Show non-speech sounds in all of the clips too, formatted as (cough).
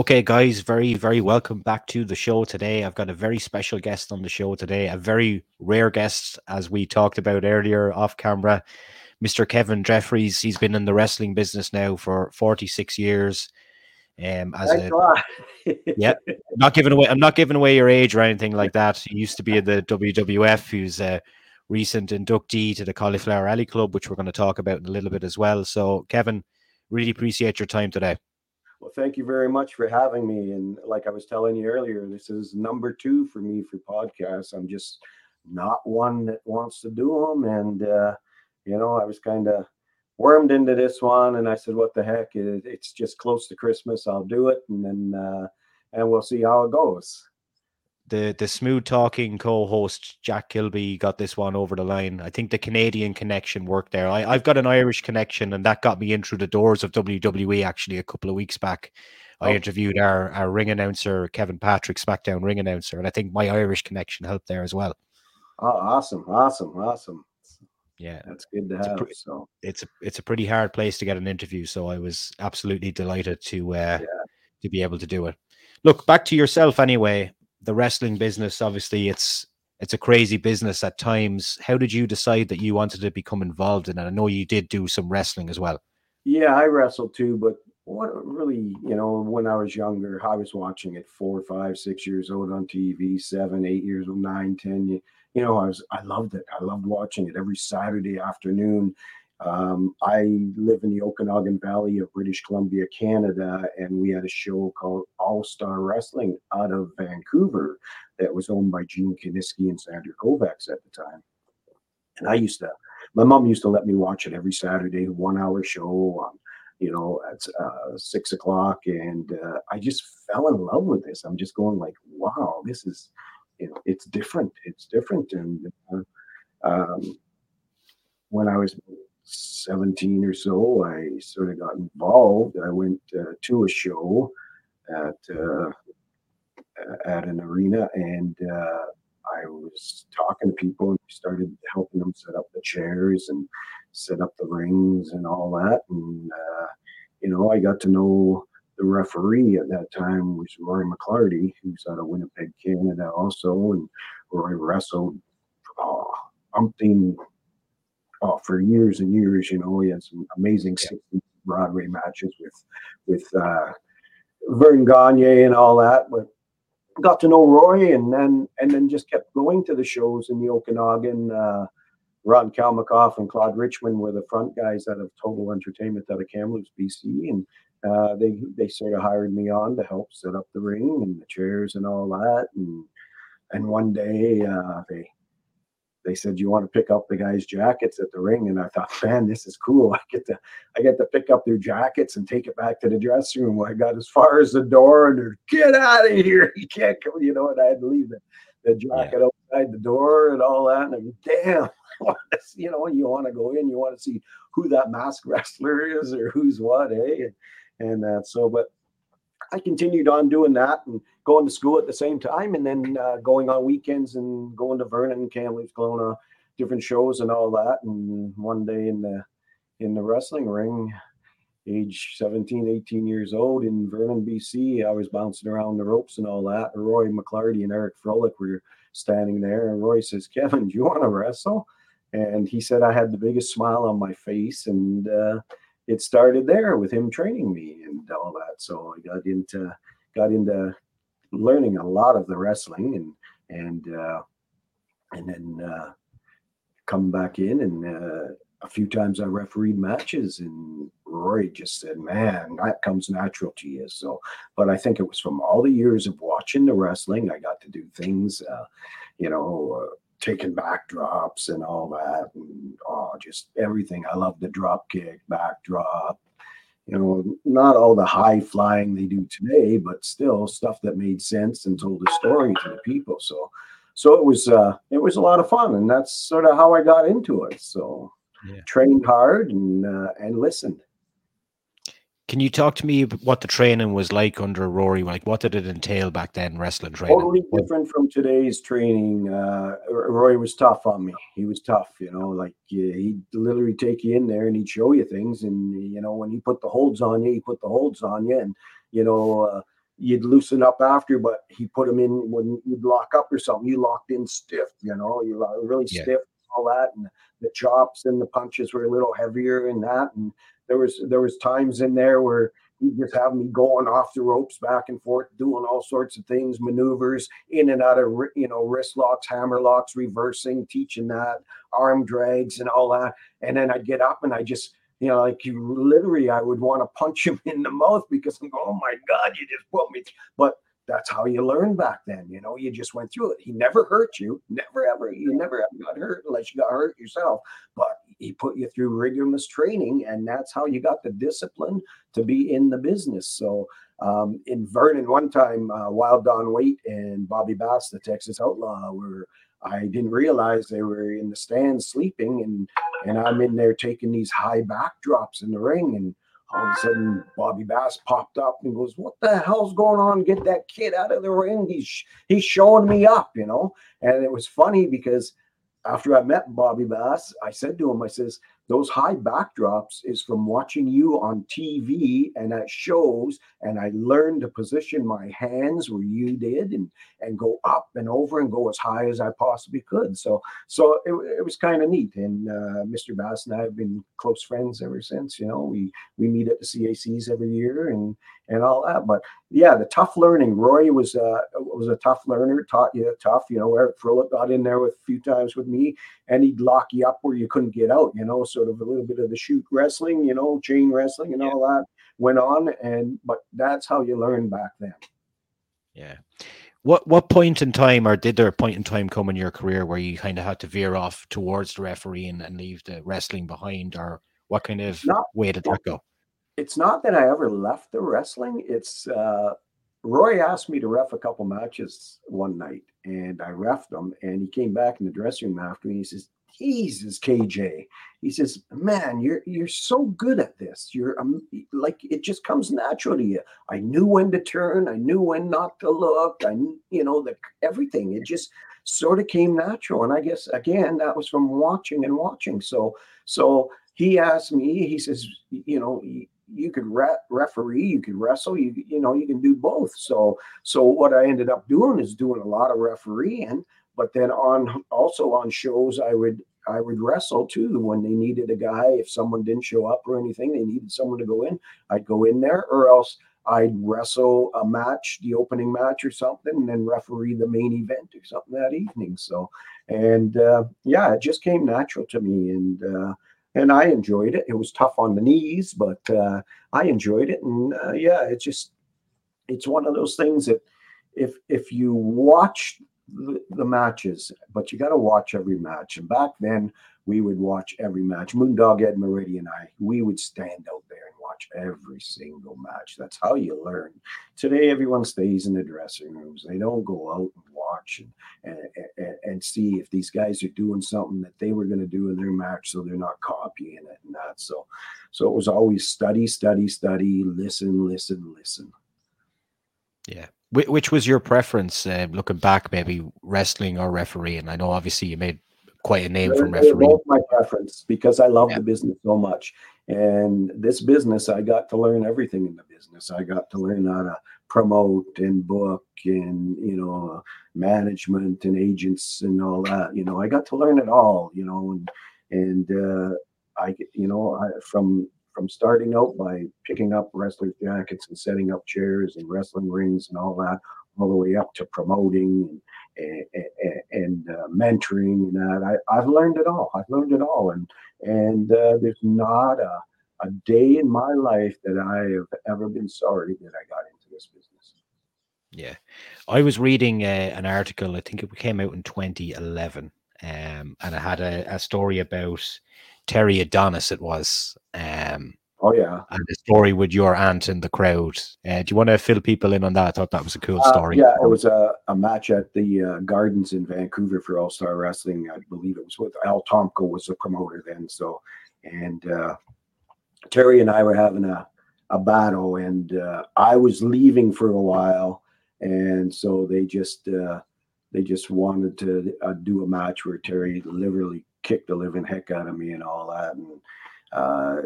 Okay, guys, very, very welcome back to the show today. I've got a very special guest on the show today, a very rare guest, as we talked about earlier off camera, Mr. Kevin Jefferies. He's been in the wrestling business now for 46 years. Um, as Thanks a, yeah, not giving away. I'm not giving away your age or anything like that. He used to be in the WWF. who's a recent inductee to the Cauliflower Alley Club, which we're going to talk about in a little bit as well. So, Kevin, really appreciate your time today. Well, thank you very much for having me. And like I was telling you earlier, this is number two for me for podcasts. I'm just not one that wants to do them. And, uh, you know, I was kind of wormed into this one and I said, what the heck? It, it's just close to Christmas. I'll do it. And then, uh, and we'll see how it goes the the smooth talking co-host Jack Kilby got this one over the line. I think the Canadian connection worked there. I, I've got an Irish connection, and that got me in through the doors of WWE actually a couple of weeks back. I oh. interviewed our, our ring announcer, Kevin Patrick, SmackDown ring announcer, and I think my Irish connection helped there as well. Oh, awesome, awesome, awesome. Yeah, that's good to have. It's a, so it's a it's a pretty hard place to get an interview, so I was absolutely delighted to uh, yeah. to be able to do it. Look back to yourself anyway the wrestling business, obviously, it's it's a crazy business at times. How did you decide that you wanted to become involved in it? I know you did do some wrestling as well. Yeah, I wrestled too, but what really, you know, when I was younger, I was watching it four, five, six years old on TV, seven, eight years old, nine, ten. You, you know, I was, I loved it. I loved watching it every Saturday afternoon. Um, I live in the Okanagan Valley of British Columbia, Canada, and we had a show called All Star Wrestling out of Vancouver that was owned by Gene Kiniski and Sandor Kovacs at the time. And I used to, my mom used to let me watch it every Saturday, one hour show on, you know, at uh, six o'clock. And uh, I just fell in love with this. I'm just going like, wow, this is, you know, it's different. It's different. And uh, um, when I was 17 or so, I sort of got involved. I went uh, to a show at uh, at an arena, and uh, I was talking to people and started helping them set up the chairs and set up the rings and all that. And uh, you know, I got to know the referee at that time was Roy McClarty, who's out of Winnipeg, Canada, also, and Roy wrestled oh, umpteen oh, for years and years. You know, he had some amazing yeah. Broadway matches with with uh, Verne Gagne and all that. But got to know Roy, and then and then just kept going to the shows in the Okanagan. Uh, Ron Kalmakoff and Claude Richmond were the front guys out of Total Entertainment out of Kamloops, BC, and uh, they they sort of hired me on to help set up the ring and the chairs and all that. And and one day uh, they they said you want to pick up the guys' jackets at the ring, and I thought, man, this is cool. (laughs) I get to I get to pick up their jackets and take it back to the dressing room. I got as far as the door, and they're get out of here. (laughs) You can't come, you know. And I had to leave the, the jacket yeah. outside the door and all that. And I'm damn, (laughs) you know, you want to go in, you want to see who that mask wrestler is or who's what, eh? And, and uh, so, but I continued on doing that and going to school at the same time, and then uh, going on weekends and going to Vernon Kamloops, to different shows and all that. And one day in the in the wrestling ring, age 17, 18 years old in Vernon, BC, I was bouncing around the ropes and all that. Roy McClarty and Eric Froelich were standing there, and Roy says, "Kevin, do you want to wrestle?" And he said I had the biggest smile on my face, and uh, it started there with him training me and all that. So I got into got into learning a lot of the wrestling and and uh, and then uh, come back in and uh, a few times I refereed matches and Roy just said, "Man, that comes natural to you." So, but I think it was from all the years of watching the wrestling, I got to do things, uh, you know, uh, taking backdrops and all that, and oh, just everything. I love the drop kick, backdrop. You know, not all the high flying they do today, but still stuff that made sense and told a story to the people. So, so it was uh, it was a lot of fun, and that's sort of how I got into it. So, yeah. trained hard and uh, and listened. Can you talk to me what the training was like under Roy? Like, what did it entail back then, wrestling training? Totally different from today's training. Uh, Roy was tough on me. He was tough, you know, like yeah, he'd literally take you in there and he'd show you things. And, you know, when he put the holds on you, he put the holds on you. And, you know, uh, you'd loosen up after, but he put them in when you'd lock up or something. You locked in stiff, you know, you really yeah. stiff, all that, and the chops and the punches were a little heavier and that. And there was there was times in there where you just have me going off the ropes back and forth, doing all sorts of things, maneuvers in and out of you know wrist locks, hammer locks, reversing, teaching that, arm drags, and all that. And then I'd get up and I just you know, like you literally, I would want to punch him in the mouth because I'm going, oh my God, you just put me. But that's how you learned back then. You know, you just went through it. He never hurt you, never ever. You never ever got hurt unless you got hurt yourself. But he put you through rigorous training, and that's how you got the discipline to be in the business. So um, in Vernon, one time, uh, Wild Don Waite and Bobby Bass, the Texas Outlaw, were I didn't realize they were in the stands sleeping, and and I'm in there taking these high backdrops in the ring, and all of a sudden Bobby Bass popped up and goes, "What the hell's going on? Get that kid out of the ring! He's he's showing me up, you know." And it was funny because after I met Bobby Bass, I said to him, I says, those high backdrops is from watching you on TV and at shows. And I learned to position my hands where you did and, and go up and over and go as high as I possibly could. So, so it, it was kind of neat. And uh, Mr. Bass and I have been close friends ever since, you know, we, we meet at the CACs every year and, and all that. But yeah, the tough learning. Roy was uh, was a tough learner, taught you tough. You know, Eric Froehlich got in there with a few times with me, and he'd lock you up where you couldn't get out. You know, sort of a little bit of the shoot wrestling, you know, chain wrestling and yeah. all that went on. And but that's how you learn back then. Yeah. What what point in time, or did there a point in time come in your career where you kind of had to veer off towards the referee and, and leave the wrestling behind, or what kind of not, way did that go? It's not that I ever left the wrestling. It's uh, Roy asked me to ref a couple matches one night, and I refed them. And he came back in the dressing room after me. He says, "Jesus, KJ," he says, "Man, you're you're so good at this. You're um, like it just comes natural to you. I knew when to turn. I knew when not to look. I you know the everything. It just." sort of came natural and i guess again that was from watching and watching so so he asked me he says you know you could re- referee, you could wrestle, you you know, you can do both. So so what I ended up doing is doing a lot of refereeing, but then on also on shows I would I would wrestle too when they needed a guy. If someone didn't show up or anything, they needed someone to go in. I'd go in there, or else I'd wrestle a match, the opening match or something, and then referee the main event or something that evening. So, and uh, yeah, it just came natural to me, and uh, and I enjoyed it. It was tough on the knees, but uh, I enjoyed it. And uh, yeah, it's just it's one of those things that if if you watch the, the matches, but you got to watch every match. And back then, we would watch every match. Moondog Ed Moretti and I, we would stand out there and watch every single match. That's how you learn. Today, everyone stays in the dressing rooms. They don't go out and watch and, and, and see if these guys are doing something that they were going to do in their match, so they're not copying it and that. So, so it was always study, study, study, listen, listen, listen. Yeah. Which was your preference, uh, looking back, maybe wrestling or refereeing? I know obviously you made quite a name from referee. Both my preference because I love yeah. the business so much. And this business, I got to learn everything in the business. I got to learn how to promote and book and you know management and agents and all that. You know, I got to learn it all. You know, and and uh, I you know I, from from starting out by picking up wrestler jackets and setting up chairs and wrestling rings and all that, all the way up to promoting and and, and uh, mentoring and that. I, I've learned it all. I've learned it all, and and uh, there's not a a day in my life that I have ever been sorry that I got into this business. Yeah, I was reading uh, an article. I think it came out in 2011, um, and it had a, a story about Terry Adonis. It was. Um, Oh yeah, and the story with your aunt in the crowd. Uh, do you want to fill people in on that? I thought that was a cool uh, story. Uh, yeah, it was a, a match at the uh, Gardens in Vancouver for All Star Wrestling. I believe it was with Al Tomko was the promoter then. So, and uh, Terry and I were having a a battle, and uh, I was leaving for a while, and so they just they just wanted to do a match where Terry literally kicked the living heck out of me and all that, and uh,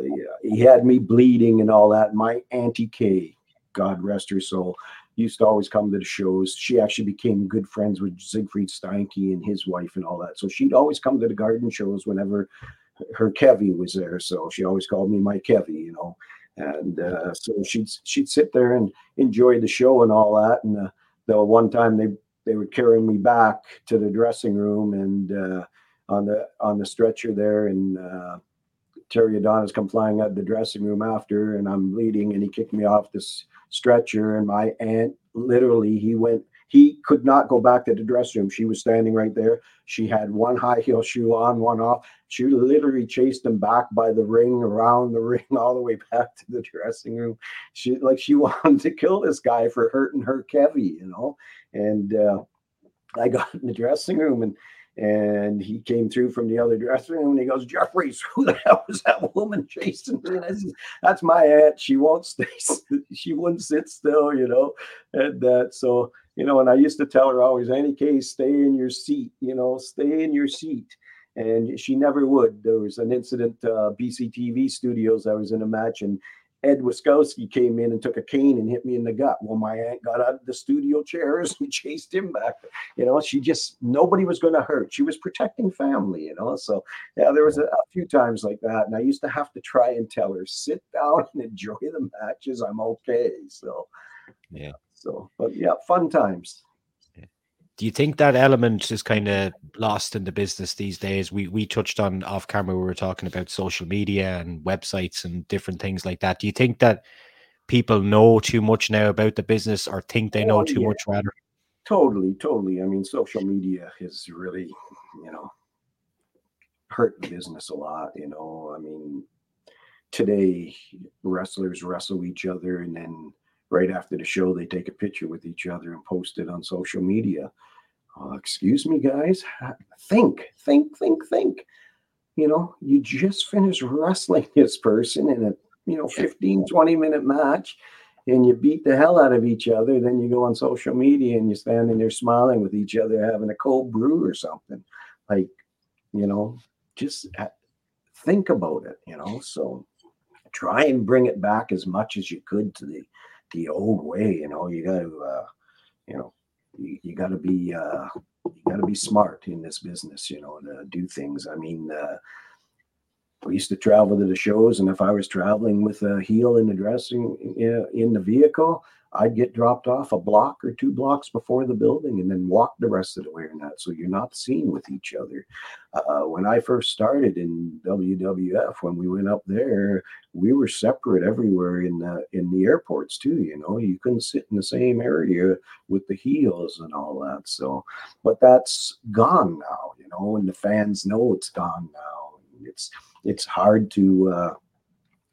he had me bleeding and all that. My Auntie K, God rest her soul, used to always come to the shows. She actually became good friends with Siegfried Steinke and his wife and all that. So she'd always come to the garden shows whenever her Kevy was there. So she always called me my Kevy, you know. And uh, so she'd she'd sit there and enjoy the show and all that. And uh, the one time they they were carrying me back to the dressing room and uh, on the on the stretcher there and uh, Terry Adonis come flying out of the dressing room after, and I'm bleeding, and he kicked me off this stretcher, and my aunt literally he went. He could not go back to the dressing room. She was standing right there. She had one high heel shoe on, one off. She literally chased him back by the ring, around the (laughs) ring, all the way back to the dressing room. She like she (laughs) wanted to kill this guy for hurting her Kevy, you know. And uh, I got in the dressing room and and he came through from the other dressing room and he goes, Jefferies, who the hell was that woman chasing me? And I said, That's my aunt. She won't stay, (laughs) she wouldn't sit still, you know. And that so, you know, and I used to tell her always, any case, stay in your seat, you know, stay in your seat. And she never would. There was an incident, uh, BCTV studios. I was in a match and Ed Wiskoski came in and took a cane and hit me in the gut. Well, my aunt got out of the studio chairs and (laughs) chased him back. You know, she just nobody was going to hurt. She was protecting family. You know, so yeah, there was a, a, few times like that, and I used to have to try and tell her, sit down and enjoy the matches. I'm okay. So yeah. So, but yeah, fun times do you think that element is kind of lost in the business these days? We we touched on off camera. We were talking about social media and websites and different things like that. Do you think that people know too much now about the business, or think they know oh, too yeah. much rather? Totally, totally. I mean, social media has really, you know, hurt the business a lot. You know, I mean, today wrestlers wrestle each other and then right after the show, they take a picture with each other and post it on social media. Uh, excuse me, guys. Think, think, think, think. You know, you just finished wrestling (laughs) this person in a, you know, 15, 20 minute match and you beat the hell out of each other. Then you go on social media and you're standing there smiling with each other, having a cold brew or something. Like, you know, just think about it, you know. So try and bring it back as much as you could to the the old way. You know, you got to, uh, you know, you, you got to be, uh, you got to be smart in this business. You know, to do things. I mean, uh, we used to travel to the shows, and if I was traveling with a heel in the dressing in the vehicle, I'd get dropped off a block or two blocks before the building and then walk the rest of the way or not. So you're not seen with each other. Uh, when I first started in WWF, when we went up there, we were separate everywhere in the in the airports too. You know, you couldn't sit in the same area with the heels and all that. So, but that's gone now. You know, and the fans know it's gone now. It's it's hard to uh,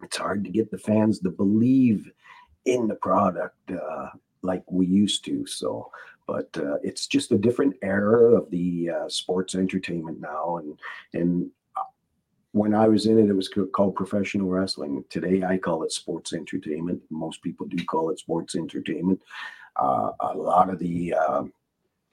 it's hard to get the fans to believe in the product uh, like we used to. So, but uh, it's just a different era of the uh, sports entertainment now. And and uh, when I was in it, it was called professional wrestling. Today, I call it sports entertainment. Most people do call it sports entertainment. Uh, a lot of the um,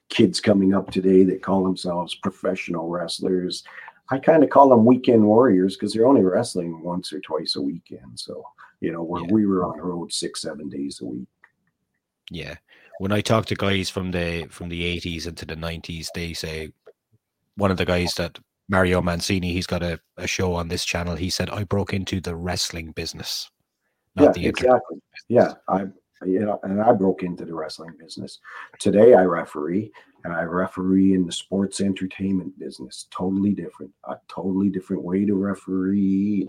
kids coming up today that call themselves professional wrestlers. I kind of call them weekend warriors because they're only wrestling once or twice a weekend. So you know, where yeah. we were on the road six, seven days a week. Yeah. When I talk to guys from the from the eighties into the nineties, they say one of the guys that Mario Mancini, he's got a, a show on this channel. He said, I broke into the wrestling business. yeah, exactly. Yeah. I you know, and I broke into the wrestling business. Today I referee and I referee in the sports entertainment business. Totally different. A totally different way to referee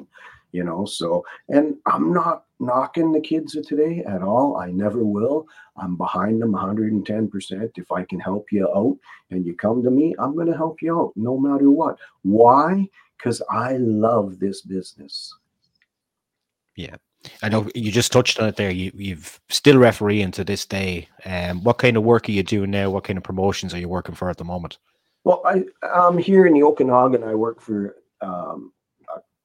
you know so and i'm not knocking the kids of today at all i never will i'm behind them 110% if i can help you out and you come to me i'm going to help you out no matter what why because i love this business yeah I know you just touched on it there. You, you've still refereeing to this day. Um, what kind of work are you doing now? What kind of promotions are you working for at the moment? Well, I, I'm here in the Okanagan. I work for um,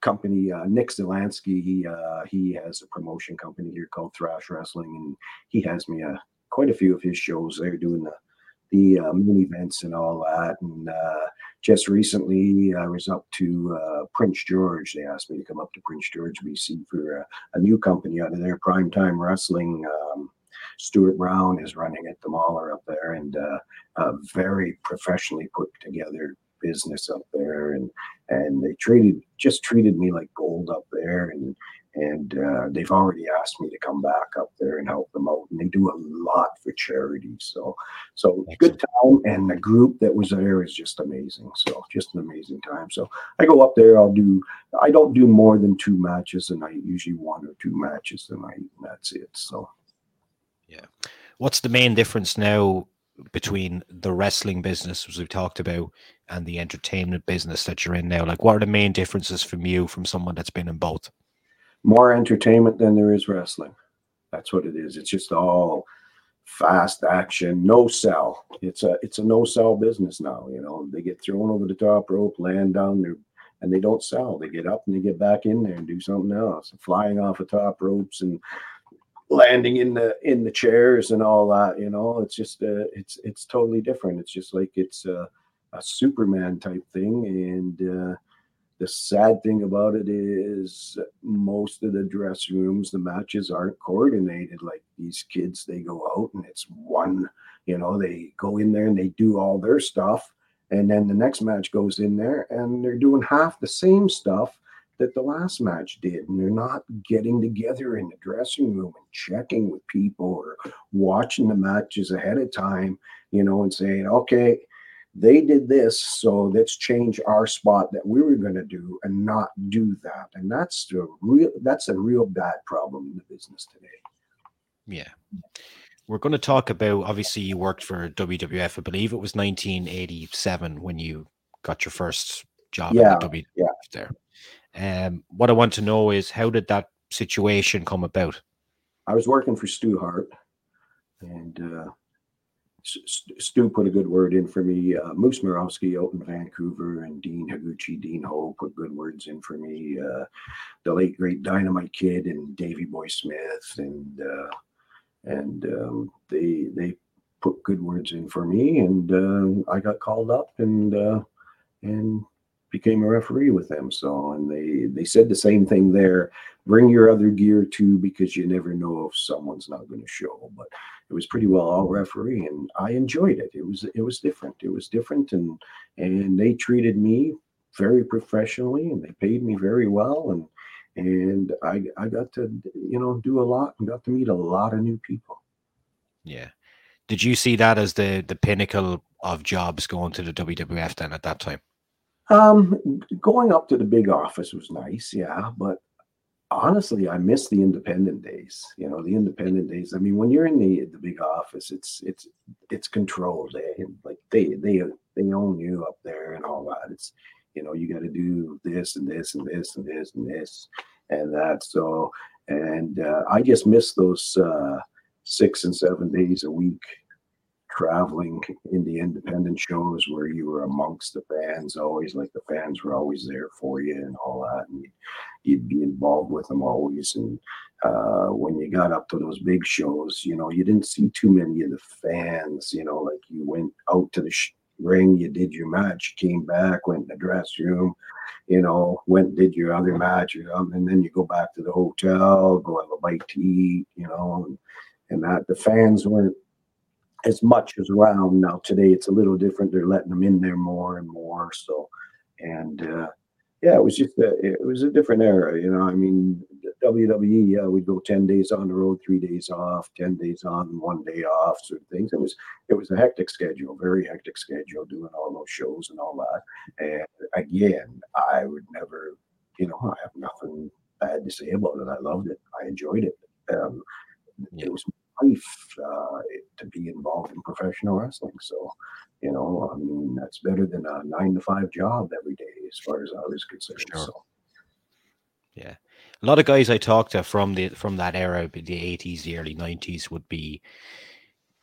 company, uh, Nick Zelansky, he uh, he has a promotion company here called Thrash Wrestling, and he has me uh, quite a few of his shows. They're doing the the uh, main events and all that. And uh, just recently, I was up to uh, Prince George. They asked me to come up to Prince George, BC, for a, a new company out of there, Primetime Wrestling. Um, Stuart Brown is running it, the mauler up there, and uh, uh, very professionally put together business up there, and and they treated just treated me like gold up there, and and uh, they've already asked me to come back up there and help them out and they do a lot for charity so so good time and the group that was there is just amazing so just an amazing time so i go up there i'll do i don't do more than two matches a night usually one or two matches a night and that's it so. Yeah. What's the main difference now between the wrestling business as we've talked about and the entertainment business that you're in now like what are the main differences from you from someone that's been in both more entertainment than there is wrestling. That's what it is. It's just all fast action, no sell. It's a it's a no sell business now. You know, they get thrown over the top rope, land down there, and they don't sell. They get up and they get back in there and do something else, flying off the top ropes and landing in the in the chairs and all that. You know, it's just uh, it's it's totally different. It's just like it's a, a Superman type thing, and uh, the sad thing about it is most of the dressing rooms, the matches aren't coordinated. Like these kids, they go out and it's one, you know, they go in there and they do all their stuff. And then the next match goes in there and they're doing half the same stuff that the last match did. And they're not getting together in the dressing room and checking with people or watching the matches ahead of time, you know, and saying, okay, they did this so let's change our spot that we were going to do and not do that. And that's the real that's a real bad problem in the business today. Yeah. We're going to talk about obviously you worked for wwf i believe it was 1987 when you got your first job yeah, at the WWF yeah. there. Um what i want to know is how did that situation come about? I was working for stu hart and uh Stu put a good word in for me. Uh, Moose Morowski out in Vancouver and Dean Higuchi, Dean Ho put good words in for me. Uh, the late great Dynamite Kid and Davy Boy Smith and uh, and um, they they put good words in for me, and uh, I got called up and uh, and became a referee with them. So and they they said the same thing there. Bring your other gear too, because you never know if someone's not going to show. But it was pretty well all referee, and I enjoyed it. It was it was different. It was different, and and they treated me very professionally, and they paid me very well, and and I I got to you know do a lot and got to meet a lot of new people. Yeah. Did you see that as the the pinnacle of jobs going to the WWF then at that time? Um, going up to the big office was nice, yeah, but honestly, I miss the independent days. You know, the independent days. I mean, when you're in the the big office, it's it's it's controlled. Eh? Like they they they own you up there and all that. It's you know, you got to do this and this and this and this and this and that. So, and uh, I just miss those uh, six and seven days a week traveling in the independent shows where you were amongst the fans always like the fans were always there for you and all that and you'd be involved with them always and uh, when you got up to those big shows you know you didn't see too many of the fans you know like you went out to the sh- ring you did your match you came back went in the dressing room you know went did your other match and then you go back to the hotel go have a bite to eat you know and, and that the fans weren't as much as around now. Today it's a little different. They're letting them in there more and more so and uh, yeah it was just a, it was a different era you know i mean wwe yeah we'd go 10 days on the road three days off 10 days on one day off sort of things. It was it was a hectic schedule very hectic schedule doing all those shows and all that. And again i would never you know i have nothing bad to say about it. I loved it. I enjoyed it. Um, it was life uh, to be involved in professional wrestling. So, you know, I mean, that's better than a nine to five job every day, as far as I was concerned. Sure. So. Yeah, a lot of guys I talked to from the from that era, the eighties, the early nineties, would be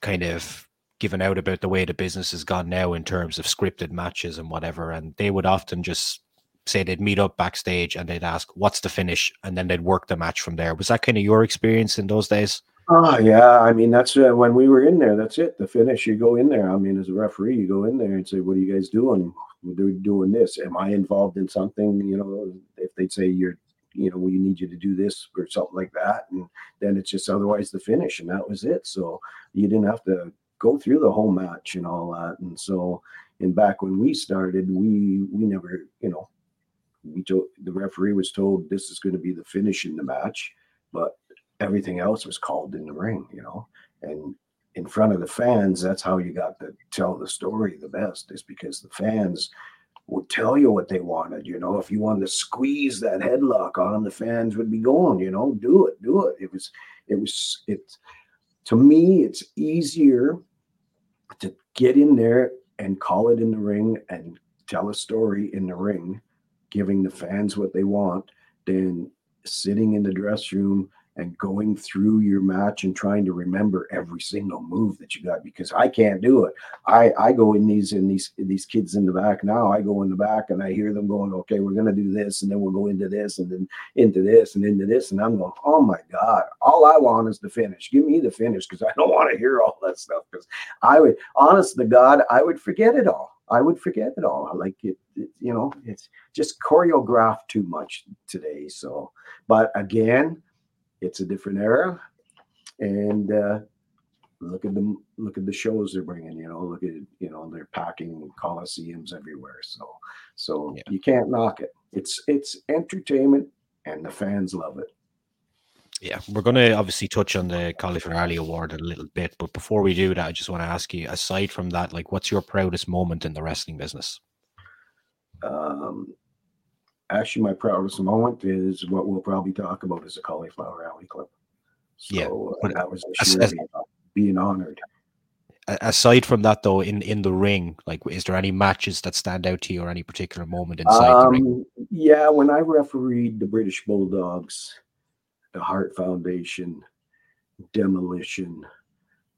kind of given out about the way the business has gone now in terms of scripted matches and whatever, and they would often just say they'd meet up backstage and they'd ask, "What's the finish?" and then they'd work the match from there. Was that kind of your experience in those days? Oh yeah, I mean that's uh, when we were in there. That's it. The finish. You go in there. I mean, as a referee, you go in there and say, "What are you guys doing? We're doing this. Am I involved in something?" You know, if they'd say you're you know, we need you to do this or something like that. And then it's just otherwise the finish. And that was it. So you didn't have to go through the whole match and all that. And so, and back when we started, we, we never, you know, we told the referee was told this is going to be the finish in the match, but everything else was called in the ring, you know, and in front of the fans, that's how you got to tell the story the best is because the fans would tell you what they wanted. You know, if you wanted to squeeze that headlock on them, the fans would be going, you know, do it, do it. It was, it was, it, to me, it's easier to get in there and call it in the ring and tell a story in the ring, giving the fans what they want, than sitting in the dress room and going through your match and trying to remember every single move that you got because I can't do it. I I go in these in these these kids in the back now. I go in the back and I hear them going, okay, we're gonna do this and then we'll go into this and then into this and into this and I'm going, oh my god, all I want is the finish. Give me the finish because I don't (laughs) want to hear all that stuff because I would, honest to God, I would forget it all. I would forget it all. Like it, it, you know, it's just choreographed too much today. So, but again, it's a different era, and uh, look at them. Look at the shows they're bringing. You know, look at you know they're packing coliseums everywhere. So, so yeah. you can't knock it. It's it's entertainment, and the fans love it. Yeah, we're going to obviously touch on the Cauliflower Alley Award a little bit, but before we do that, I just want to ask you: aside from that, like, what's your proudest moment in the wrestling business? Um, actually my proudest moment is what we'll probably talk about is the cauliflower alley clip. So yeah, uh, that was as, as, being, being honored. Aside from that, though, in in the ring, like, is there any matches that stand out to you, or any particular moment inside um, the ring? Um, yeah, when I refereed the British Bulldogs, the Hart Foundation, Demolition,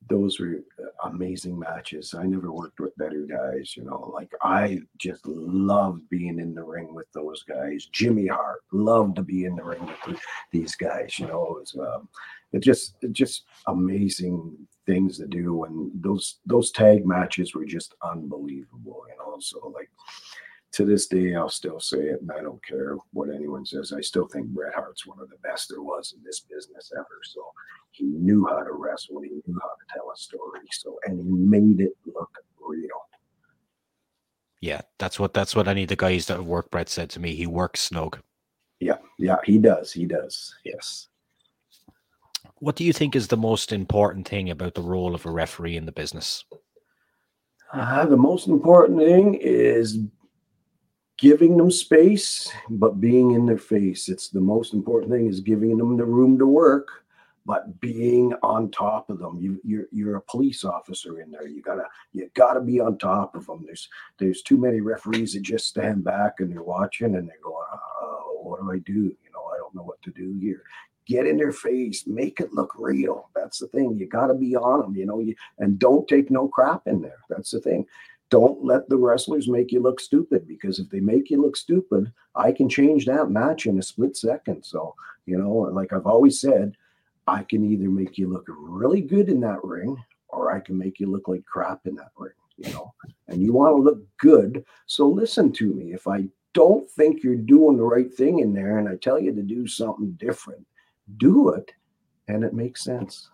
those were amazing matches. I never worked with better guys, you know. Like I just loved being in the ring with those guys. Jimmy Hart loved to be in the ring with these guys, you know. It was um, it just it just amazing things to do, and those those tag matches were just unbelievable, you know. So like to this day, I'll still say it, and I don't care what anyone says. I still think Bret Hart's one of the best there was in this business ever. So he knew how to wrestle, he knew how to tell a story. So, and he made it look real. Yeah, that's what that's what any of the guys that work Bret said to me. He works snug. Yeah, yeah, he does. He does. Yes. What do you think is the most important thing about the role of a referee in the business? Uh, the most important thing is giving them space, but being in their face. It's the most important thing is giving them the room to work, but being on top of them. You you're you're a police officer in there. You gotta you gotta be on top of them. There's there's too many referees that just stand back and they're watching and they're going, oh, what do I do? You know, I don't know what to do here. Get in their face, make it look real. That's the thing. You got to be on them, you know. You, and don't take no crap in there. That's the thing don't let the wrestlers make you look stupid because if they make you look stupid, I can change that match in a split second. So, you know, like I've always said, I can either make you look really good in that ring or I can make you look like crap in that ring, you know. And you want to look good. So listen to me. If I don't think you're doing the right thing in there and I tell you to do something different, do it and it makes sense.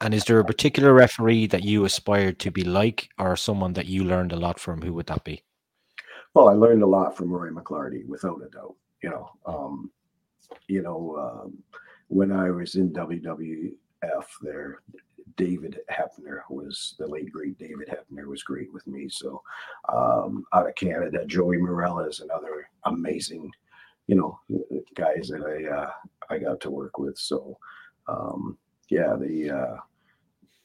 And is there a particular referee that you aspired to be like, or someone that you learned a lot from? Who would that be? Well, I learned a lot from Roy McClarty, without a doubt. You know, um, you know, um, when I was in WWF, there, David Hebner was the late great David Hebner was great with me. So, um, out of Canada, Joey Marella is another amazing, you know, guys that I uh, I got to work with. So, um, yeah, the uh,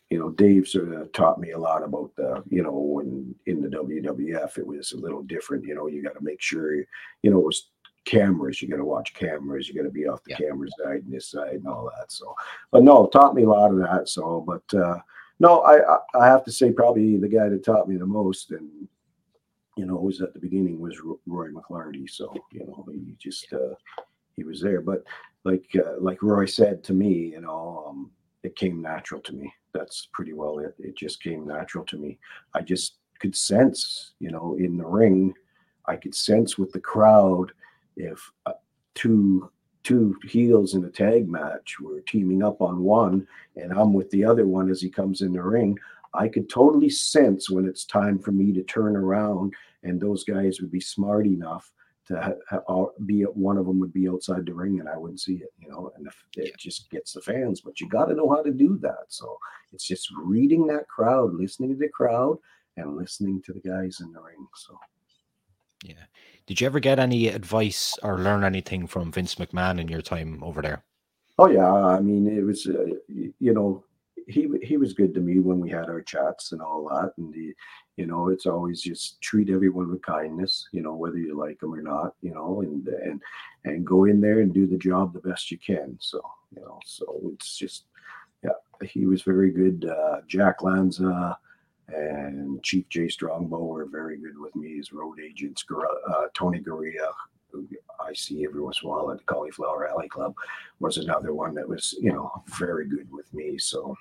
you know Dave sort of taught me a lot about the you know when in the WWF it was a little different. You know, you got to make sure you know it was cameras. You got to watch cameras. You got to be off the yeah. camera side and this side and all that. So, but no, taught me a lot of that. So, but uh, no, I I have to say probably the guy that taught me the most and you know was at the beginning was Roy McClarty. So you know he just uh, he was there. But like uh, like Roy said to me, you know, um, it came natural to me. That's pretty well it. It just came natural to me. I just could sense, you know, in the ring, I could sense with the crowd if uh, two two heels in a tag match were teaming up on one and I'm with the other one as he comes in the ring, I could totally sense when it's time for me to turn around and those guys would be smart enough to ha- ha- be one of them would be outside the ring and I wouldn't see it, you know, and if it just gets the fans, but you got to know how to do that. So it's just reading that crowd, listening to the crowd and listening to the guys in the ring. So yeah. Did you ever get any advice or learn anything from Vince McMahon in your time over there? Oh yeah, I mean it was uh, you know he he was good to me when we had our chats and all that, and the you know it's always just treat everyone with kindness, you know whether you like them or not, you know, and and and go in there and do the job the best you can. So you know, so it's just yeah, he was very good. Uh, Jack Lanza and Chief Jay Strongbow were very good with me as road agents. Uh, Tony Garea, who I see every once in a while at the Cauliflower Alley Club, was another one that was, you know, very good with me. So,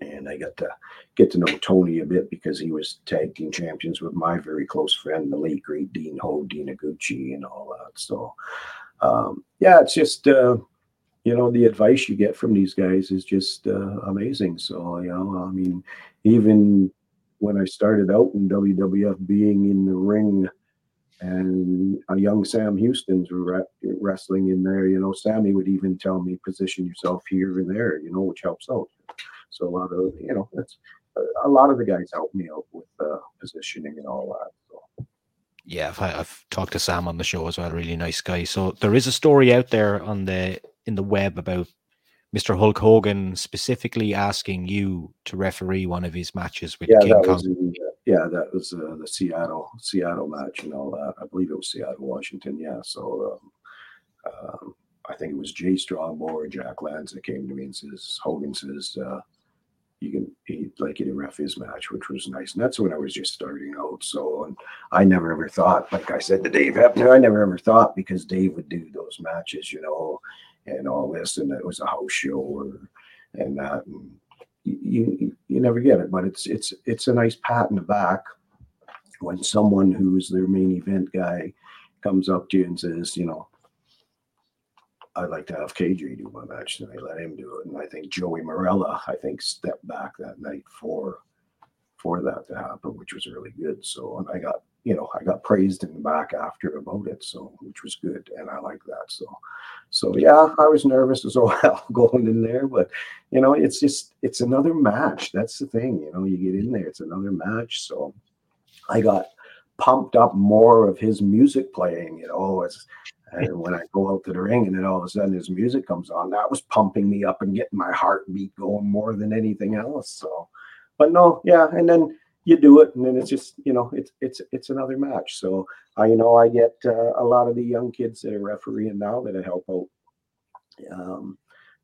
and I got to get to know Tony a bit because he was tag team champions with my very close friend, the late great Dean Ho, Dean Higuchi, and all that. So, um, yeah, it's just, uh, you know, the advice you get from these guys is just uh, amazing. So, you know, I mean, even when I started out in WWF, being in the ring and a young Sam Houston's wrestling in there, you know, Sammy would even tell me, position yourself here and there, you know, which helps out. So a lot of, you know, that's a lot of the guys help me out with uh, positioning and all that. So. Yeah, I've, I've talked to Sam on the show as well. Really nice guy. So there is a story out there on the in the web about Mr. Hulk Hogan specifically asking you to referee one of his matches with yeah, King that Kong. In, yeah, that was uh, the Seattle Seattle match and all that. I believe it was Seattle, Washington. Yeah, so um, um, I think it was Jay Strongbow or Jack Lanza came to me and says Hogan says uh, you can he'd like to ref his match, which was nice. And that's when I was just starting out. So and I never ever thought, like I said to Dave Hebner, I never ever thought because Dave would do those matches, you know and all this, and it was a house show or and that. And you, you you never get it, but it's it's it's a nice pat in the back when someone who's their main event guy comes up to you and says, you know, I'd like to have KJ do my match, and I let him do it. And I think Joey Marella, I think, stepped back that night for for that to happen, which was really good. So and I got you know, I got praised in the back after about it, so which was good, and I like that. So, so yeah, I was nervous as (laughs) well going in there, but you know, it's just it's another match. That's the thing, you know, you get in there, it's another match. So, I got pumped up more of his music playing, you know, as and when I go out to the ring and then all of a sudden his music comes on, that was pumping me up and getting my heartbeat going more than anything else. So, but no, yeah, and then you do it and then it's just you know it's it's it's another match so i you know i get uh, a lot of the young kids that are refereeing now that i help out um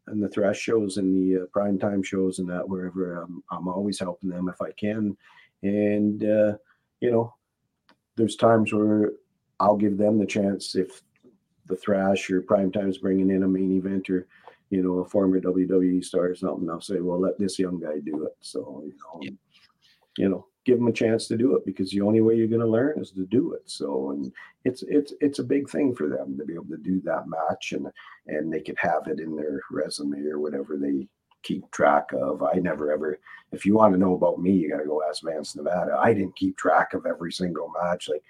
and the thrash shows and the uh, prime time shows and that wherever I'm, I'm always helping them if i can and uh you know there's times where i'll give them the chance if the thrash or prime time's bringing in a main eventer you know a former wwe star or something i'll say well let this young guy do it. So you know yeah. you know give them a chance to do it because the only way you're going to learn is to do it. So and it's it's it's a big thing for them to be able to do that match and and they could have it in their resume or whatever they keep track of. I never ever if you want to know about me you got to go ask vance nevada. I didn't keep track of every single match. Like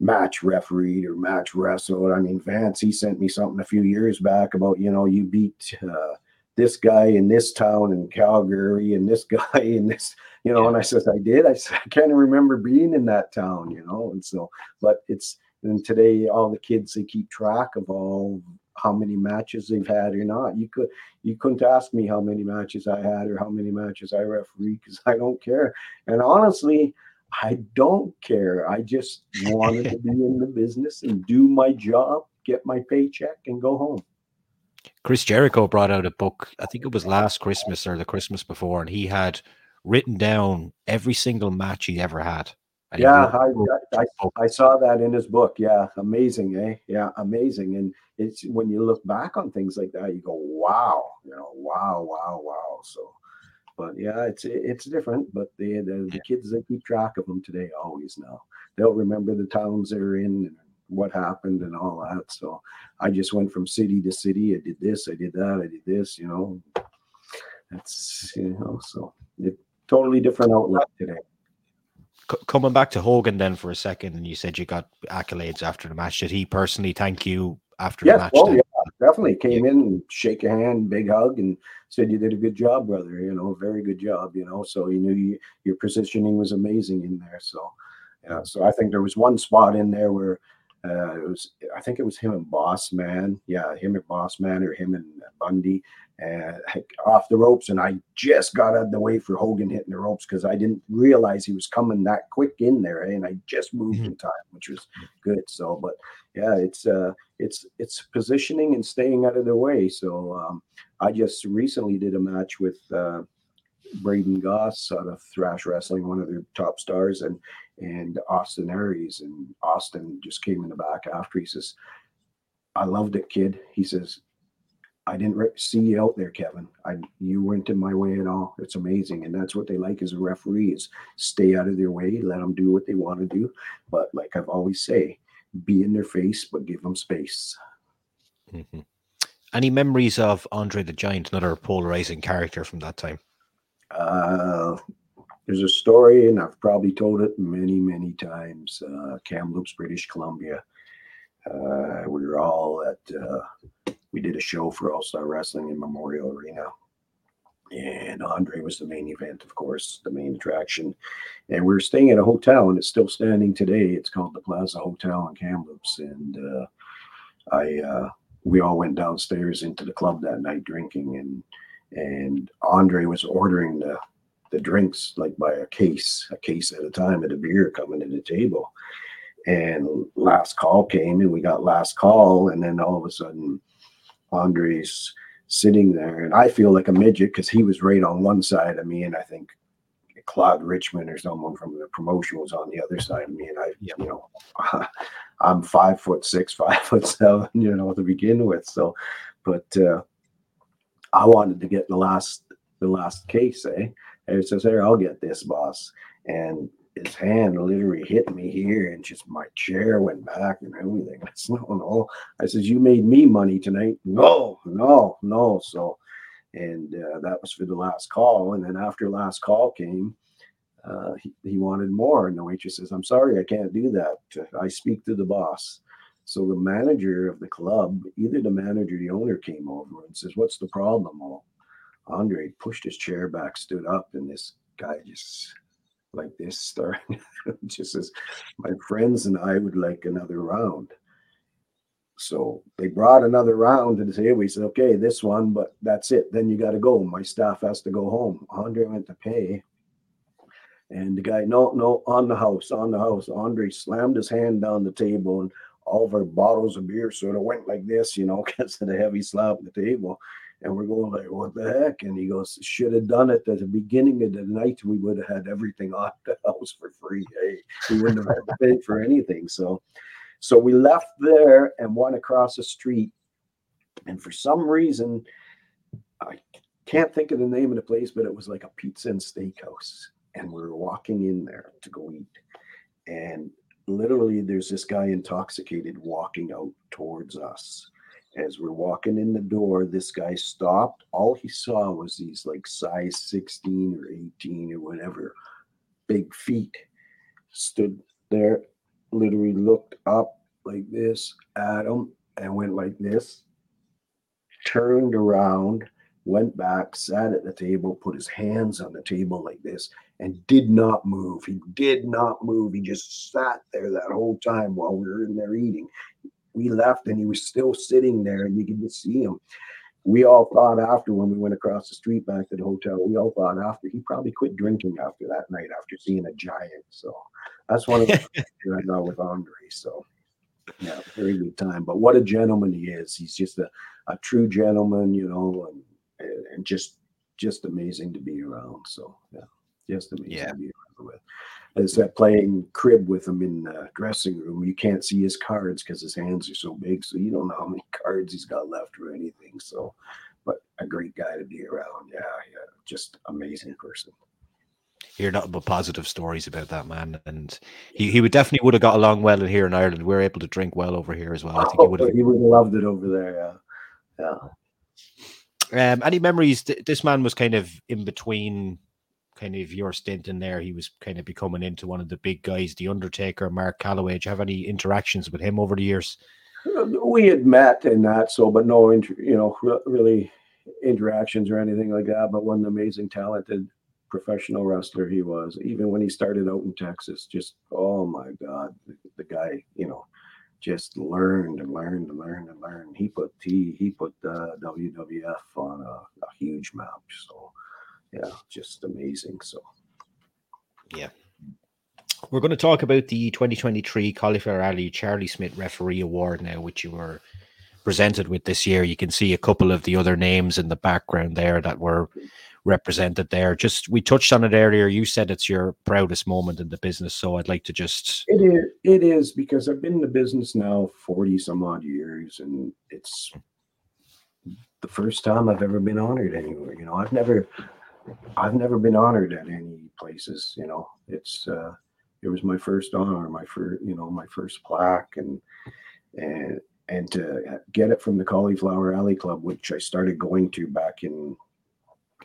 match refereed or match wrestled i mean vance he sent me something a few years back about you know you beat uh this guy in this town in Calgary and this (laughs) guy in this, you know, yeah. and I said, I did. I said, (laughs) I can't remember being in that town, you know, and so, but it's, and today all the kids, they keep track of all how many matches they've had or not. You could, you couldn't ask me how many matches I had or how many matches I referee because I don't care. And honestly, I don't care. I just wanted to be (laughs) in the business and do my job, get my paycheck, and go home. Chris Jericho brought out a book, I think it was last Christmas or the Christmas before, and he had written down every single match he ever had. Yeah, I, I, I, saw that in his book. Yeah, amazing, eh? Yeah, amazing. And it's when you look back on things like that, you go, wow, you know, wow, wow, wow. So, but yeah, it's it's different. But the the, the kids they keep track of them today always now. They'll remember the towns they're in, and what happened and all that. So I just went from city to city. I did this, I did that, I did this. You know, that's you know, so it totally different outlook today. C- coming back to Hogan then for a second, and you said you got accolades after the match. Did he personally thank you after yes, the match? oh, yeah, definitely came in and shake a hand, big hug, and said you did a good job, brother. You know, very good job. You know, so he knew you, your positioning was amazing in there. So, yeah, so I think there was one spot in there where uh, it was, I think it was him and Boss Man. Yeah, him and Boss Man or him and Bundy and off the ropes. And I just got out of the way for Hogan hitting the ropes because I didn't realize he was coming that quick in there. Eh? And I just moved Mhm. in time, which was good. So, but yeah, it's uh, it's it's positioning and staying out of their way. So um, I just recently did a match with uh, Braden Goss out of Thrash Wrestling, one of their top stars, and and Austin Aries. And Austin just came in the back after. He says, "I loved it, kid." He says, "I didn't re- see you out there, Kevin. I you weren't in my way at all. It's amazing, and that's what they like as a referee is stay out of their way, let them do what they want to do. But like I've always say, be in their face, but give them space." Mhm. Any memories of Andre the Giant, another polarizing character from that time? Uh, there's a story, and I've probably told it many, many times. Uh, Kamloops, British Columbia. Uh, we were all at, uh, we did a show for All Star Wrestling in Memorial Arena. And Andre was the main event, of course, the main attraction. And we were staying at a hotel, and it's still standing today. It's called the Plaza Hotel in Kamloops. And uh, I, uh, we all went downstairs into the club that night drinking, and and Andre was ordering the the drinks like by a case, a case at a time, of the beer coming to the table. And last call came, and we got last call, and then all of a sudden, Andre's sitting there, and I feel like a midget because he was right on one side of me, and I think Claude Richmond or someone from the promotion was on the other side of me, and I, you know, (laughs) I'm five foot six, (laughs) five foot seven, you know, to begin with. So, but uh, I wanted to get the last the last case, eh? And it says, "Here, I'll get this, boss." And his hand literally hit me here, and just my chair went back and everything. I said, "No, no." I says, "You made me money tonight." No, no, no. So, and uh, that was for the last call. And then after last call came, uh, he, he wanted more, and the waitress says, "I'm sorry, I can't do that. I speak to the boss." So the manager of the club, either the manager or the owner, came over and says, "What's the problem?" Well, Andre pushed his chair back, stood up, and this guy just like this started (laughs) just says, "My friends and I would like another round." So they brought another round to the table. He said, "Okay, this one, but that's it. Then you got to go. My staff has to go home." Andre went to pay, and the guy, no, no, on the house, on the house. Andre slammed his hand down the table, and all of our bottles of beer sort of went like this, you know, (laughs) because of the heavy slap at the table. And we're going like, what the heck? And he goes, should have done it at the beginning of the night. We would have had everything (laughs) off the house for free. Hey, we wouldn't have had to pay for anything. So, so we left there and went across the street. And for some reason, I can't think of the name of the place, but it was like a pizza and steakhouse. And we were walking in there to go eat. And literally, there's this guy intoxicated walking out towards us. As we're walking in the door, this guy stopped. All he saw was these like size 16 or 18 or whatever big feet stood there, literally looked up like this at him and went like this, turned around, went back, sat at the table, put his hands on the table like this, and did not move. He did not move. He just sat there that whole time while we were in there eating. We left and he was still sitting there and you could just see him. We all thought after when we went across the street back to the hotel, we all thought after he probably quit drinking after that night after seeing a giant. So that's one of the (laughs) things I know with Andre. So yeah, very good time. But what a gentleman he is. He's just a, a true gentleman, you know, and and and just just amazing to be around. So yeah, just amazing Yeah. to be around with. As that playing crib with him in the dressing room, you can't see his cards because his hands are so big, so you don't know how many (laughs) cards he's got left or anything. So, but a great guy to be around. Yeah, yeah, just amazing person. hear nothing but positive stories about that man, and he, he would definitely would have got along well in here in Ireland. We are able to drink well over here as well. I think he would have. He would have loved it over there. Yeah, yeah. Um, any memories? This man was kind of in between, kind of your stint in there. He was kind of becoming into one of the big guys, the Undertaker, Mark Calaway. Do you have any interactions with him over the years? Uh, we had met and that, so but no, inter, you know, really interactions or anything like that. But one amazing, talented professional wrestler he was. Even when he started out in Texas, just oh my God, the, the guy, you know, just learned and learned and learned and learned. He put he he put uh, the WWF on a, a huge map. So yeah, just amazing. So yeah. We're going to talk about the 2023 Cauliflower Alley Charlie Smith Referee Award now, which you were presented with this year. You can see a couple of the other names in the background there that were represented there. Just we touched on it earlier. You said it's your proudest moment in the business, so I'd like to just it is it is because I've been in the business now forty some odd years, and it's the first time I've ever been honored anywhere. You know, I've never I've never been honored at any places. You know, it's uh, it was my first honor, my first you know my first plaque, and and and to get it from the Cauliflower Alley Club, which I started going to back in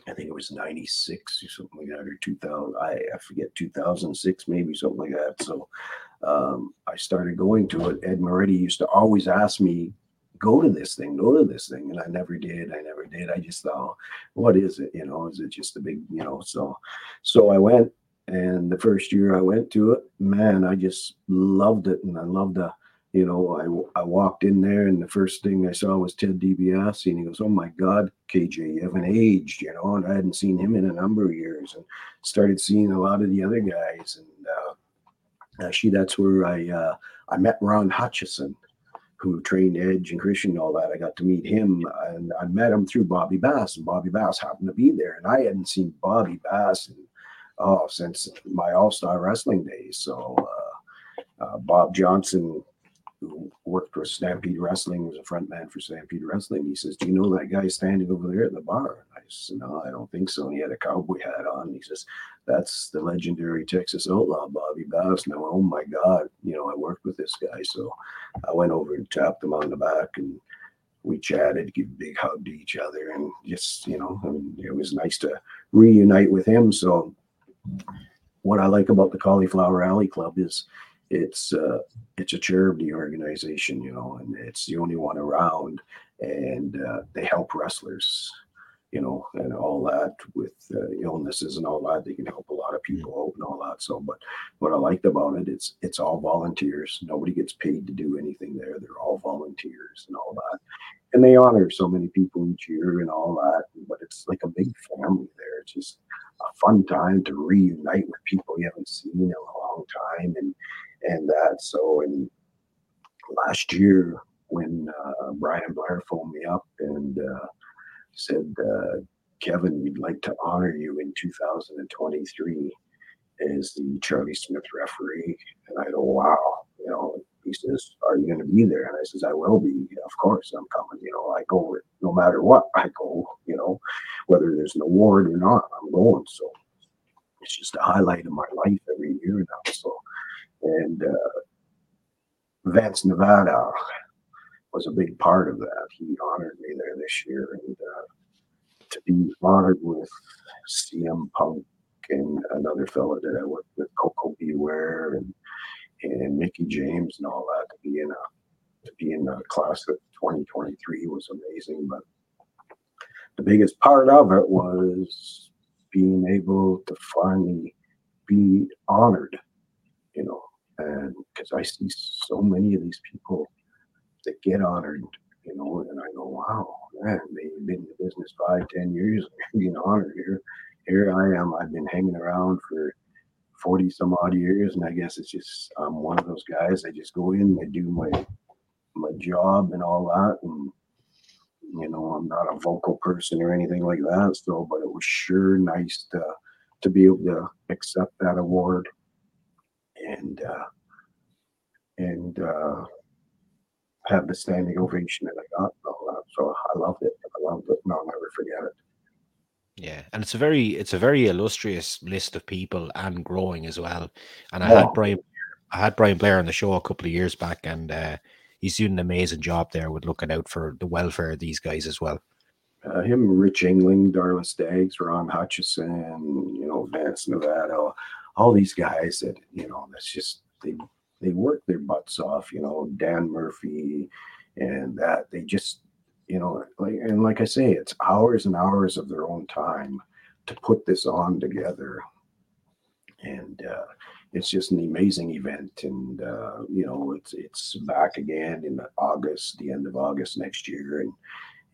I think it was 96 or something like that, or 2000. I, I forget, 2006, maybe something like that. So um, I started going to it. Ed Moretti used to always ask me, go to this thing, go to this thing. And I never did. I never did. I just thought, what is it? You know, is it just a big, you know? So, so I went. And the first year I went to it, man, I just loved it. And I loved the, you know, I, I walked in there and the first thing I saw was Ted DiBiase and he goes, oh my God, KJ, you haven't aged, you know, and I hadn't seen him in a number of years and started seeing a lot of the other guys. And uh, actually, that's where I, uh, I met Ron Hutchison, who trained Edge and Christian and all that. I got to meet him and I met him through Bobby Bass and Bobby Bass happened to be there. And I hadn't seen Bobby Bass in, oh, since my all-star wrestling days. So, uh, uh Bob Johnson who worked for Stampede Wrestling, was a front man for Stampede Wrestling. He says, Do you know that guy standing over there at the bar? And I said, No, I don't think so. And he had a cowboy hat on. he says, That's the legendary Texas outlaw, Bobby Bass. Now, oh my God, you know, I worked with this guy. So I went over and tapped him on the back and we chatted, give a big hug to each other, and just, you know, I mean, it was nice to reunite with him. So what I like about the Cauliflower Alley Club is it's uh, it's a charity organization, you know, and it's the only one around, and uh, they help wrestlers, you know, and all that with uh, illnesses and all that. They can help a lot of people out and all that. So, but what I liked about it, it's it's all volunteers. Nobody gets paid to do anything there. They're all volunteers and all that, and they honor so many people each year and all that. But it's like a big family there. It's just a fun time to reunite with people you haven't seen in a long time and and that. So in last year, when uh, Brian Blair phoned me up and uh, said, uh, Kevin, we'd like to honor you in 2023 as the Charlie Smith referee. And I go, wow, you know, he says, Are you going to be there? And I says, I will be. Of course, I'm coming. You know, I go no matter what. (laughs) I go, you know, whether there's an award or not, I'm going. So it's just a highlight of my life every year now. So and uh, Vance Nevada was a big part of that. He honored me there this year, and uh, to be honored with CM Punk and another fellow that I worked with, Koko B. Ware and and Mickie James and all that to be in a to be in the class of 2023 was amazing. But the biggest part of it was being able to finally be honored, you know, and because I see so many of these people that get honored, you know, and I go, wow, man, they've been in the business five, ten years, (laughs) being honored here. Here I am. I've been hanging around for 40 some odd years, and I guess it's just I'm one of those guys. I just go in, I do my my job and all that, and you know, I'm not a vocal person or anything like that. So, but it was sure nice to to be able to accept that award and uh, and uh, have the standing ovation that I got. So I loved it. I loved it, and I'll never forget it. Yeah, and it's a very it's a very illustrious list of people and growing as well. And I Oh. had Brian I had Brian Blair on the show a couple of years back, and uh, he's doing an amazing job there with looking out for the welfare of these guys as well. uh, him, Rich England, Darla Staggs, Ron Hutchison, you know, Vance Nevada, all, these guys that, you know, that's just, they, they work their butts off, you know, Dan Murphy and that they just, you know, like, and like I say, it's hours and hours of their own time to put this on together. And, uh, it's just an amazing event and uh, you know it's it's back again in august the end of august next year and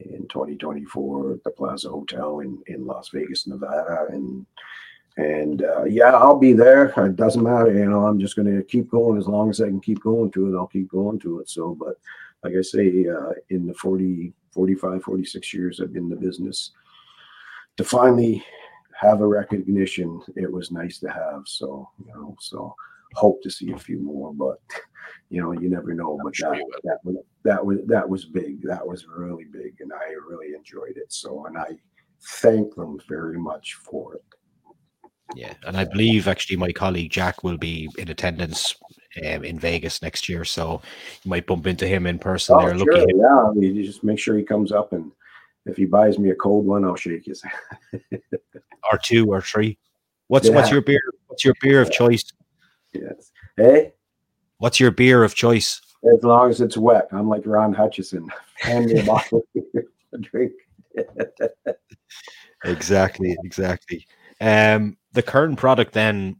in 2024 at the Plaza Hotel in, in Las Vegas, Nevada. And and uh, yeah, I'll be there. It doesn't matter, you know. I'm just going to keep going as long as I can keep going to it. I'll keep going to it. So, but like I say, uh, in the 40, 45, 46 years I've been in the business, to finally have a recognition, it was nice to have. So, you know, so hope to see a few more, but you know, you never know. But sure that, that was that was that was big. That was really big, and I really enjoyed it. So, and I thank them very much for it. Yeah, and I believe actually my colleague Jack will be in attendance um, in Vegas next year, so you might bump into him in person Oh, there. sure, Look at him. yeah. You just make sure he comes up, and if he buys me a cold one, I'll shake his. or two or three. What's what's your beer? What's your beer of choice? yes. Hey, What's your beer of choice? as long as it's wet, I'm like Ron Hutchison. Hand me a bottle of drink. (laughs) Exactly, exactly. Um, the current product then.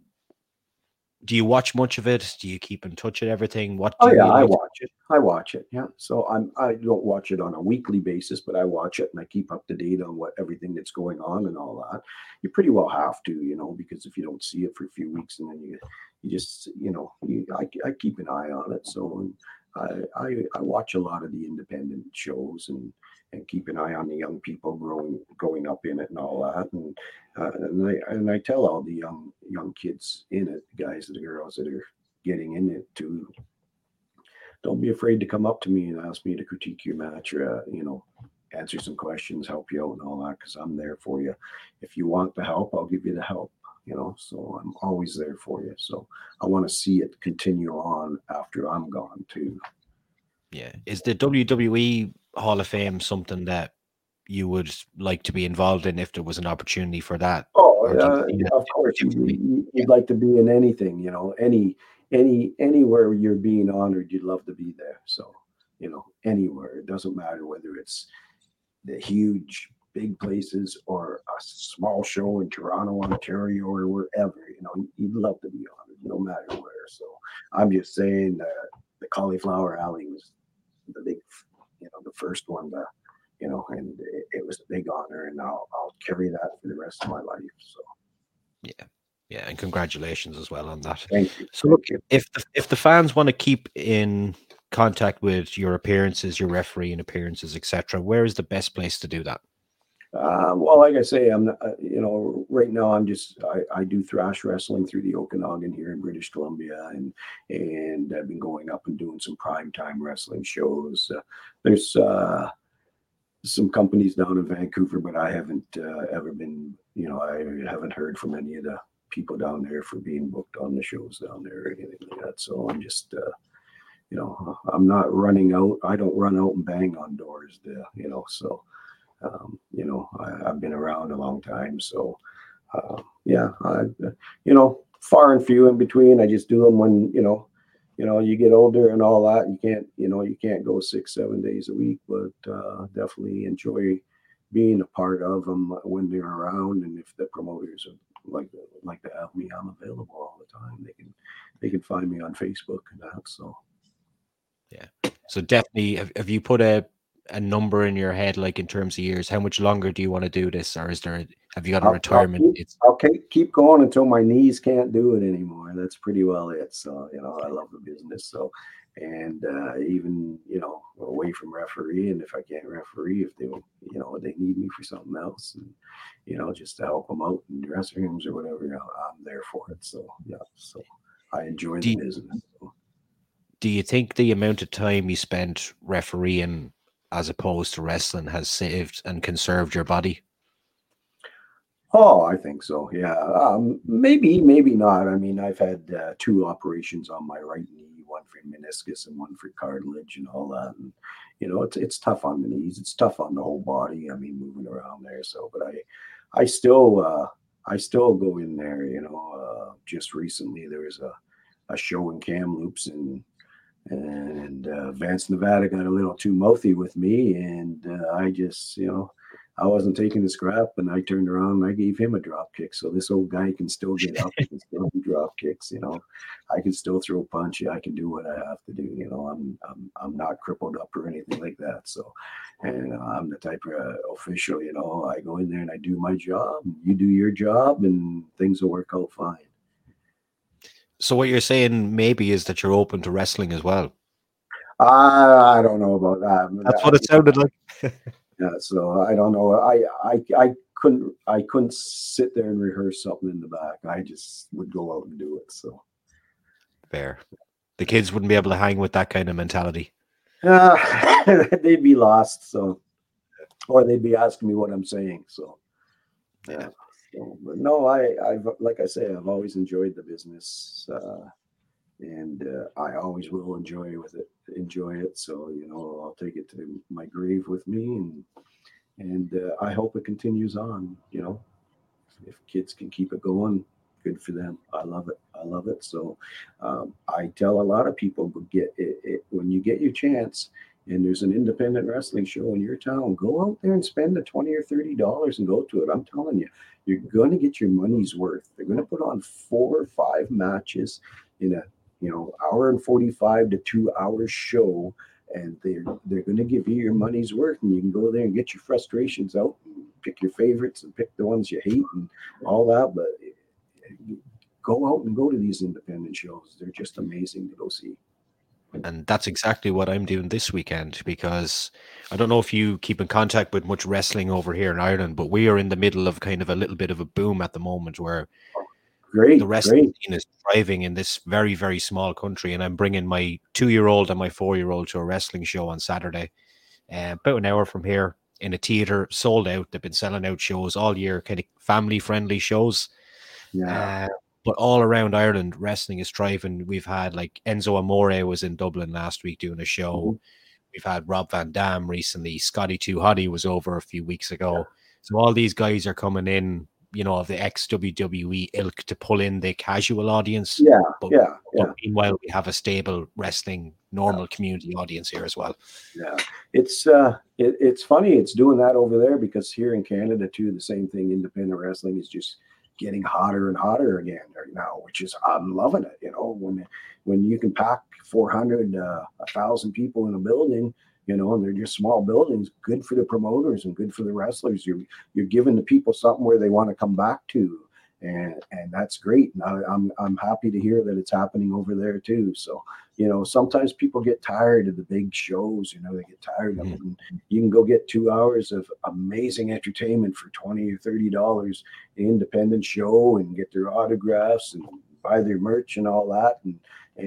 Do you watch much of it? Do you keep in touch with everything? What? Oh, do Oh yeah, I watch it. I watch it. Yeah. So I'm I don't watch it on a weekly basis, but I watch it and I keep up to date on what everything that's going on and all that. You pretty well have to, you know, because if you don't see it for a few weeks and then you you just you know you, I I keep an eye on it. So and I I I watch a lot of the independent shows and and keep an eye on the young people growing growing up in it and all that and uh, and I and I tell all the young young kids in it, the guys and the girls that are getting in it to don't be afraid to come up to me and ask me to critique your match or uh, you know answer some questions, help you out and all that because I'm there for you. If you want the help, I'll give you the help. You know, so I'm always there for you. So I want to see it continue on after I'm gone too. Yeah. Is the WWE Hall of Fame something that you would like to be involved in if there was an opportunity for that? Oh, uh, of course, you, you'd like to be in anything, you know, any, any, anywhere you're being honored, you'd love to be there. So, you know, anywhere. It doesn't matter whether it's the huge, big places or a small show in Toronto, Ontario, or wherever. You know, you'd love to be honored, no matter where. So, I'm just saying that the Cauliflower Alley was the big, you know, the first one to you know, and it, it was a big honor, and I'll I'll carry that for the rest of my life. So Yeah, Yeah, and congratulations as well on that. thank you. So look, if the, if the fans want to keep in contact with your appearances, your refereeing appearances, etc., where is the best place to do that? Um, well, like I say, I'm not, uh, you know, right now I'm just I, I do thrash wrestling through the Okanagan here in British Columbia, and and I've been going up and doing some prime time wrestling shows. Uh, there's uh, some companies down in Vancouver, but I haven't uh, ever been, you know, I haven't heard from any of the people down there for being booked on the shows down there or anything like that. So I'm just, uh, you know, I'm not running out. I don't run out and bang on doors, to, you know, so um, you know, I, I've been around a long time, so uh, yeah, I, you know, far and few in between. I just do them when you know, you know, you get older and all that. You can't, you know, you can't go six, seven days a week, but uh, definitely enjoy being a part of them when they're around. And if the promoters are like like to have me, I'm available all the time. They can they can find me on Facebook and that. So yeah, So definitely, have, have you put a a number in your head, like in terms of years? How much longer do you want to do this, or is there? Have you got a I'll- I'll retirement? keep- It's I'll keep keep going until my knees can't do it anymore. That's pretty well it. So you know, I love the business. So, and uh, even you know, away from referee, and if I can't referee, if they you know they need me for something else, and you know, just to help them out in dressing rooms or whatever, you know, I'm there for it. So yeah, so I enjoy Do the you- business. So, do you think the amount of time you spent refereeing as opposed to wrestling has saved and conserved your body? Oh, I think so. Yeah, um, maybe, maybe not. I mean, I've had uh, two operations on my right knee, one for meniscus and one for cartilage and all that. And you know, it's it's tough on the knees. It's tough on the whole body. I mean, moving around there. So, but I, I still, uh, I still go in there. You know, uh, just recently there was a, a show in Kamloops and and uh, Vance Nevada got a little too mouthy with me, and uh, I just, you know, I wasn't taking the scrap, and I turned around and I gave him a drop kick. So this old guy can still get up, can still do drop kicks. You know, I can still throw a punch. I can do what I have to do. You know, I'm I'm I'm not crippled up or anything like that. So, and uh, I'm the type of uh, official. You know, I go in there and I do my job. You do your job, and things will work out fine. So what you're saying maybe is that you're open to wrestling as well. I I don't know about that. That's what it sounded like. (laughs) Yeah, so I don't know. I I I couldn't I couldn't sit there and rehearse something in the back. I just would go out and do it. So fair. The kids wouldn't be able to hang with that kind of mentality. Uh, (laughs) they'd be lost. So, or they'd be asking me what I'm saying. So, yeah. But no, I I've like I say, I've always enjoyed the business. Uh, and uh, I always will enjoy with it, enjoy it. So you know, I'll take it to my grave with me, and and uh, I hope it continues on. You know, if kids can keep it going, good for them. I love it. I love it. So um, I tell a lot of people, get it, it, when you get your chance. And there's an independent wrestling show in your town. Go out there and spend the twenty or thirty dollars and go to it. I'm telling you, you're going to get your money's worth. They're going to put on four or five matches in a you know, hour and 45 to two hours show. And they're they're going to give you your money's worth, and you can go there and get your frustrations out, pick your favorites, and pick the ones you hate, and all that. But go out and go to these independent shows; they're just amazing to go see. And that's exactly what I'm doing this weekend because I don't know if you keep in contact with much wrestling over here in Ireland, but we are in the middle of kind of a little bit of a boom at the moment where Great. The wrestling scene is thriving in this very, very small country. And I'm bringing my two year old and my four year old to a wrestling show on Saturday, uh, about an hour from here in a theater, sold out. They've been selling out shows all year, kind of family friendly shows. Yeah. Uh, but all around Ireland, wrestling is thriving. We've had like Enzo Amore was in Dublin last week doing a show. Mm-hmm. We've had Rob Van Dam recently. Scotty 2 Hotty was over a few weeks ago. Yeah. So all these guys are coming in you know, of the ex WWE ilk to pull in the casual audience. Yeah, but, yeah, yeah. But meanwhile, we have a stable wrestling normal yeah. community audience here as well. Yeah, it's uh, it, it's funny. It's doing that over there because here in Canada too, the same thing. Independent wrestling is just getting hotter and hotter again right now, which is I'm loving it. You know, when when you can pack 400, uh, thousand people in a building you know, and they're just small buildings, good for the promoters and good for the wrestlers. You're you're giving the people something where they want to come back to, and and that's great. And I, I'm I'm happy to hear that it's happening over there too. So you know, sometimes people get tired of the big shows. You know, they get tired mm-hmm. of them. You can go get two hours of amazing entertainment for twenty or thirty dollars, independent show, and get their autographs and buy their merch and all that, and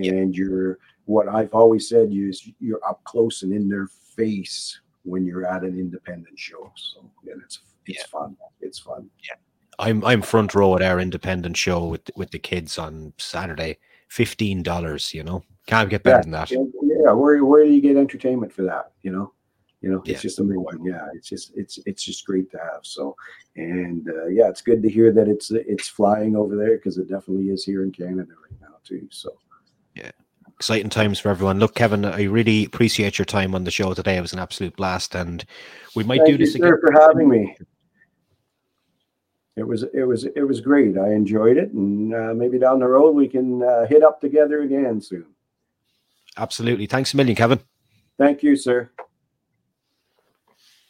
and you're what I've always said is you're up close and in their face when you're at an independent show. So yeah, it's it's yeah. fun. It's fun. Yeah. I'm I'm front row at our independent show with with the kids on Saturday. Fifteen dollars, you know. Can't get better yeah. than that. Yeah, where where do you get entertainment for that? You know? You know, it's yeah. just amazing. Yeah, it's just it's it's just great to have. So, and uh, yeah, it's good to hear that it's it's flying over there because it definitely is here in Canada right now too. So, yeah, exciting times for everyone. Look, Kevin, I really appreciate your time on the show today. It was an absolute blast, and we might Thank do this you, again. for having me. It was it was it was great. I enjoyed it, and uh, maybe down the road we can uh, hit up together again soon. Absolutely. Thanks a million, Kevin. Thank you, sir.